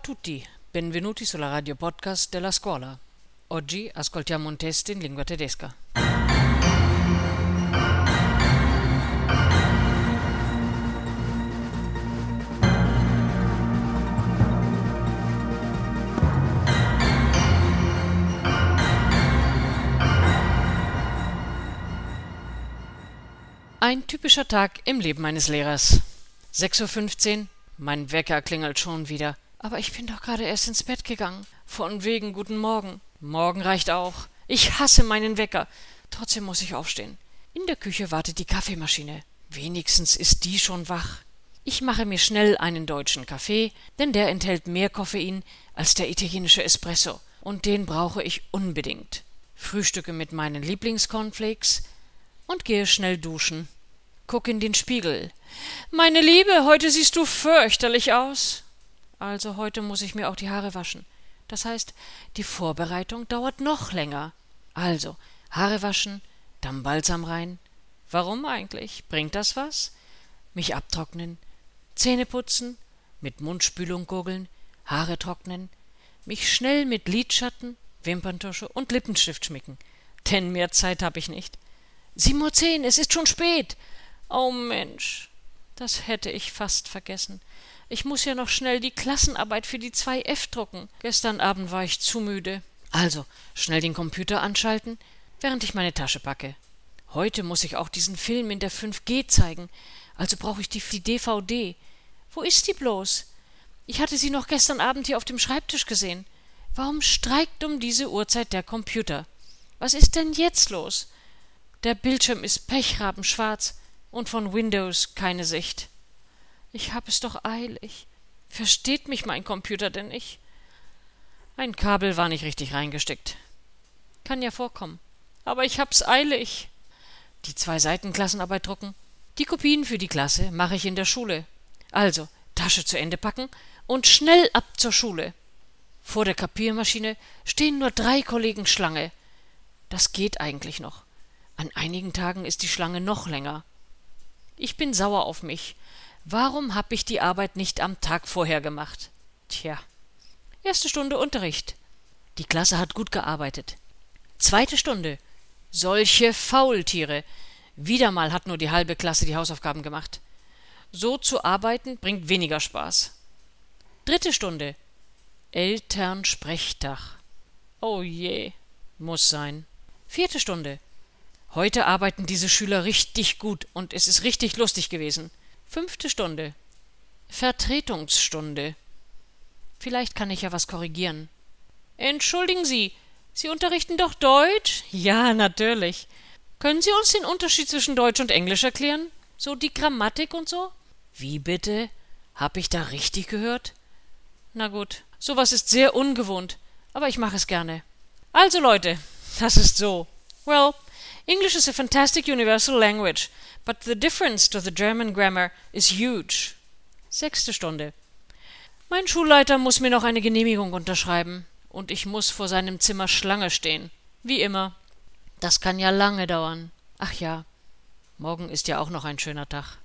tutti, benvenuti sulla radio podcast della scuola. Oggi ascoltiamo un test in lingua tedesca. Ein typischer Tag im Leben eines Lehrers. 6.15 Uhr, mein Wecker klingelt schon wieder. Aber ich bin doch gerade erst ins Bett gegangen. Von wegen guten Morgen. Morgen reicht auch. Ich hasse meinen Wecker. Trotzdem muss ich aufstehen. In der Küche wartet die Kaffeemaschine. Wenigstens ist die schon wach. Ich mache mir schnell einen deutschen Kaffee, denn der enthält mehr Koffein als der italienische Espresso, und den brauche ich unbedingt. Frühstücke mit meinen Lieblingscornflakes und gehe schnell duschen. Guck in den Spiegel. Meine Liebe, heute siehst du fürchterlich aus. Also heute muss ich mir auch die Haare waschen. Das heißt, die Vorbereitung dauert noch länger. Also, Haare waschen, dann Balsam rein. Warum eigentlich? Bringt das was? Mich abtrocknen, Zähne putzen, mit Mundspülung gurgeln, Haare trocknen, mich schnell mit Lidschatten, Wimperntusche und Lippenstift schmicken. Denn mehr Zeit hab ich nicht. Sieben Uhr zehn, es ist schon spät. Oh Mensch, das hätte ich fast vergessen. Ich muss ja noch schnell die Klassenarbeit für die 2F drucken. Gestern Abend war ich zu müde. Also, schnell den Computer anschalten, während ich meine Tasche packe. Heute muss ich auch diesen Film in der 5G zeigen, also brauche ich die, die DVD. Wo ist die bloß? Ich hatte sie noch gestern Abend hier auf dem Schreibtisch gesehen. Warum streikt um diese Uhrzeit der Computer? Was ist denn jetzt los? Der Bildschirm ist pechrabenschwarz und von Windows keine Sicht. Ich hab es doch eilig. Versteht mich mein Computer denn nicht? Ein Kabel war nicht richtig reingesteckt. Kann ja vorkommen. Aber ich hab's eilig. Die zwei Seiten Klassenarbeit drucken. Die Kopien für die Klasse mache ich in der Schule. Also, Tasche zu Ende packen und schnell ab zur Schule. Vor der Kapiermaschine stehen nur drei Kollegen Schlange. Das geht eigentlich noch. An einigen Tagen ist die Schlange noch länger. Ich bin sauer auf mich. Warum hab ich die Arbeit nicht am Tag vorher gemacht? Tja. Erste Stunde Unterricht. Die Klasse hat gut gearbeitet. Zweite Stunde. Solche Faultiere. Wieder mal hat nur die halbe Klasse die Hausaufgaben gemacht. So zu arbeiten bringt weniger Spaß. Dritte Stunde. Elternsprechtag. Oh je. Muss sein. Vierte Stunde. Heute arbeiten diese Schüler richtig gut und es ist richtig lustig gewesen. Fünfte Stunde. Vertretungsstunde. Vielleicht kann ich ja was korrigieren. Entschuldigen Sie, Sie unterrichten doch Deutsch? Ja, natürlich. Können Sie uns den Unterschied zwischen Deutsch und Englisch erklären? So die Grammatik und so? Wie bitte? Hab ich da richtig gehört? Na gut, sowas ist sehr ungewohnt, aber ich mache es gerne. Also Leute, das ist so. Well, English is a fantastic universal language, but the difference to the German grammar is huge. Sechste Stunde. Mein Schulleiter muss mir noch eine Genehmigung unterschreiben, und ich muss vor seinem Zimmer Schlange stehen. Wie immer. Das kann ja lange dauern. Ach ja, morgen ist ja auch noch ein schöner Tag.